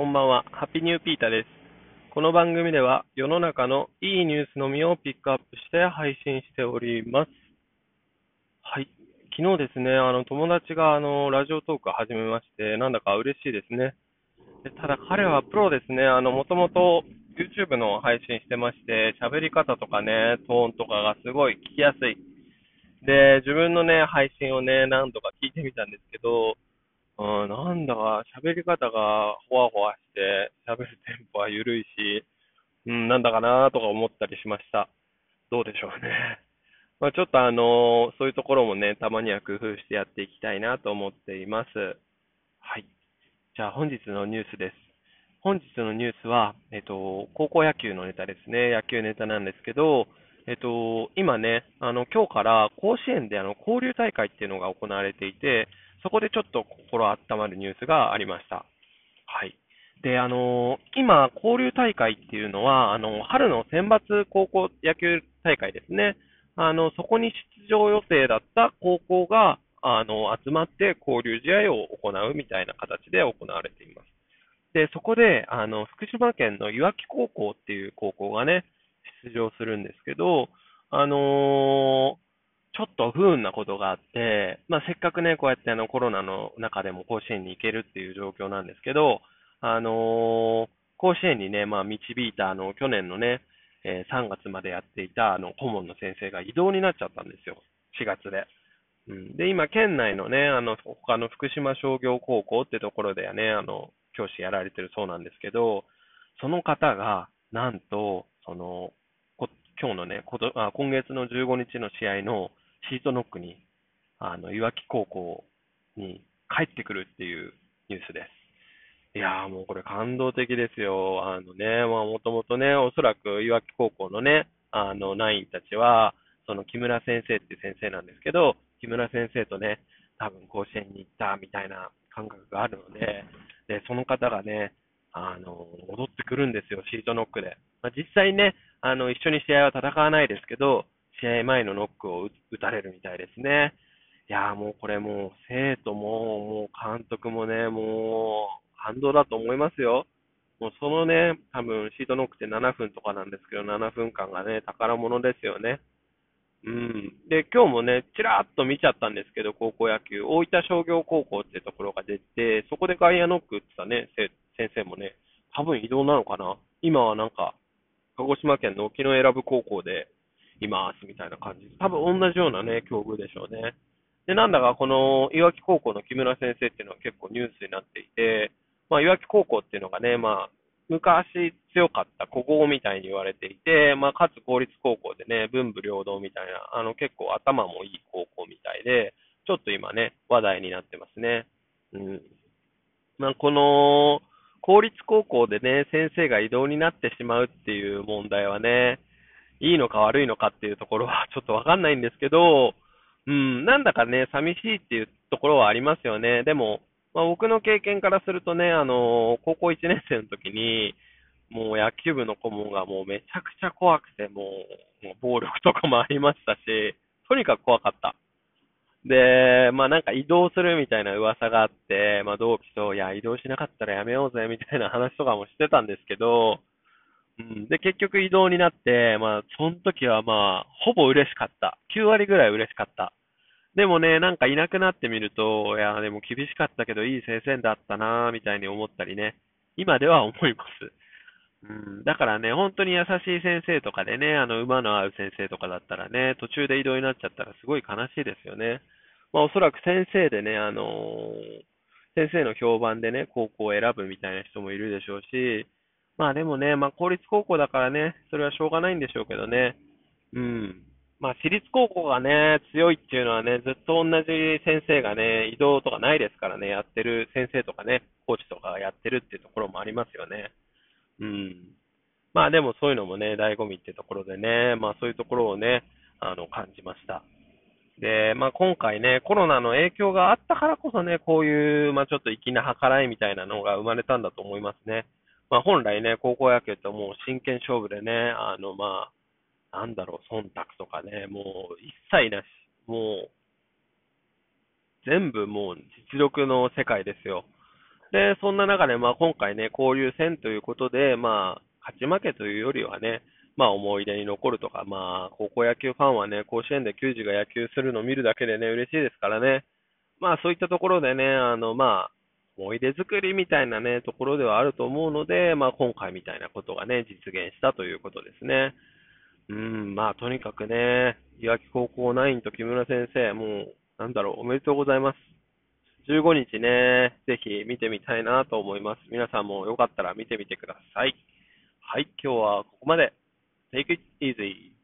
こんばんは。ハッピーニューピーターです。この番組では世の中のいいニュースのみをピックアップして配信しております。はい。昨日ですね、あの、友達があの、ラジオトークを始めまして、なんだか嬉しいですね。でただ彼はプロですね、あの、もともと YouTube の配信してまして、喋り方とかね、トーンとかがすごい聞きやすい。で、自分のね、配信をね、何度か聞いてみたんですけど、うん、なんだか喋り方がほわほわして、喋るテンポは緩いし、うん、なんだかなとか思ったりしました。どうでしょうね。まあ、ちょっとあのそういうところもね、たまには工夫してやっていきたいなと思っています。はい。じゃあ本日のニュースです。本日のニュースは、えっと、高校野球のネタですね。野球ネタなんですけど、えっと、今ね、あの、今日から甲子園であの、交流大会っていうのが行われていて、そこでちょっと心温まるニュースがありました。はい。で、あの今、交流大会っていうのは、あの、春の選抜高校野球大会ですね。あの、そこに出場予定だった高校が、あの、集まって交流試合を行うみたいな形で行われています。で、そこで、あの、福島県のいわき高校っていう高校がね、出場するんですけど、あのー、ちょっと不運なことがあって、まあ、せっかくね、こうやってあのコロナの中でも甲子園に行けるっていう状況なんですけど、あのー、甲子園にね、まあ、導いたあの去年のね、えー、3月までやっていたあの顧問の先生が異動になっちゃったんですよ、4月で。うん、で、今、県内のね、あの他の福島商業高校ってところではね、あの教師やられてるそうなんですけど、その方が、なんと、その、今日のね、ことあ今月の15日の試合のシートノックに、あの、いわき高校に帰ってくるっていうニュースです。いやーもうこれ感動的ですよ。あのね、まあもともとね、おそらくいわき高校のね、あの、ナインたちは、その木村先生っていう先生なんですけど、木村先生とね、多分甲子園に行ったみたいな感覚があるので、で、その方がね、あの、戻ってくるんですよ、シートノックで。まあ、実際ね、あの、一緒に試合は戦わないですけど、試合前のノックを打たれるみたいですね。いやもうこれもう生徒も、もう監督もね、もう反動だと思いますよ。もうそのね、多分シートノックって7分とかなんですけど、7分間がね、宝物ですよね。うん。で、今日もね、ちらっと見ちゃったんですけど、高校野球、大分商業高校っていうところが出て、そこで外野ノック打ってたね、先生もね、多分移動なのかな？今はなんか、鹿児島県の沖永良部高校でいますみたいな感じ。多分同じようなね、境遇でしょうね。で、なんだかこのいわき高校の木村先生っていうのは結構ニュースになっていて、まあ、いわき高校っていうのがね、まあ、昔強かった古豪みたいに言われていて、まあ、かつ公立高校でね、文武両道みたいな、あの、結構頭もいい高校みたいで、ちょっと今ね、話題になってますね。うん。まあ、この、公立高校でね、先生が異動になってしまうっていう問題はね、いいのか悪いのかっていうところは ちょっとわかんないんですけど、うん、なんだかね、寂しいっていうところはありますよね。でも、まあ、僕の経験からするとね、あの、高校1年生の時に、もう野球部の顧問がもうめちゃくちゃ怖くて、もう、もう暴力とかもありましたし、とにかく怖かった。で、まあなんか移動するみたいな噂があって、まあ同期と、いや、移動しなかったらやめようぜみたいな話とかもしてたんですけど、うん、で、結局移動になって、まあ、その時はまあ、ほぼ嬉しかった。9割ぐらい嬉しかった。でもね、なんかいなくなってみると、いや、でも厳しかったけどいい先生だったな、みたいに思ったりね、今では思います。うん、だからね、本当に優しい先生とかでね、あの、馬の合う先生とかだったらね、途中で移動になっちゃったらすごい悲しいですよね。まあ、おそらく先生でね、あのー、先生の評判でね、高校を選ぶみたいな人もいるでしょうし、まあでもね、まあ公立高校だからね、それはしょうがないんでしょうけどね。うん。まあ私立高校がね、強いっていうのはね、ずっと同じ先生がね、移動とかないですからね、やってる先生とかね、コーチとかがやってるっていうところもありますよね。うん。まあでもそういうのもね、醍醐味ってところでね、まあそういうところをね、あの、感じました。で、まあ今回ね、コロナの影響があったからこそね、こういう、まあちょっと粋な計らいみたいなのが生まれたんだと思いますね。まあ、本来ね、高校野球ってもう真剣勝負でね、あの、まあ、なんだろう、忖度とかね、もう一切なし、もう、全部もう実力の世界ですよ。で、そんな中で、まあ、今回ね、交流戦ということで、まあ、勝ち負けというよりはね、まあ、思い出に残るとか、まあ、高校野球ファンはね、甲子園で球児が野球するのを見るだけでね、嬉しいですからね。まあ、そういったところでね、あの、まあ、思い出作りみたいなね、ところではあると思うので、まあ、今回みたいなことがね、実現したということですね。うん、まあ、とにかくね、岩木高校9と木村先生、もう、なんだろう、おめでとうございます。15日ね、ぜひ見てみたいなと思います。皆さんもよかったら見てみてください。はい、今日はここまで。Take it easy.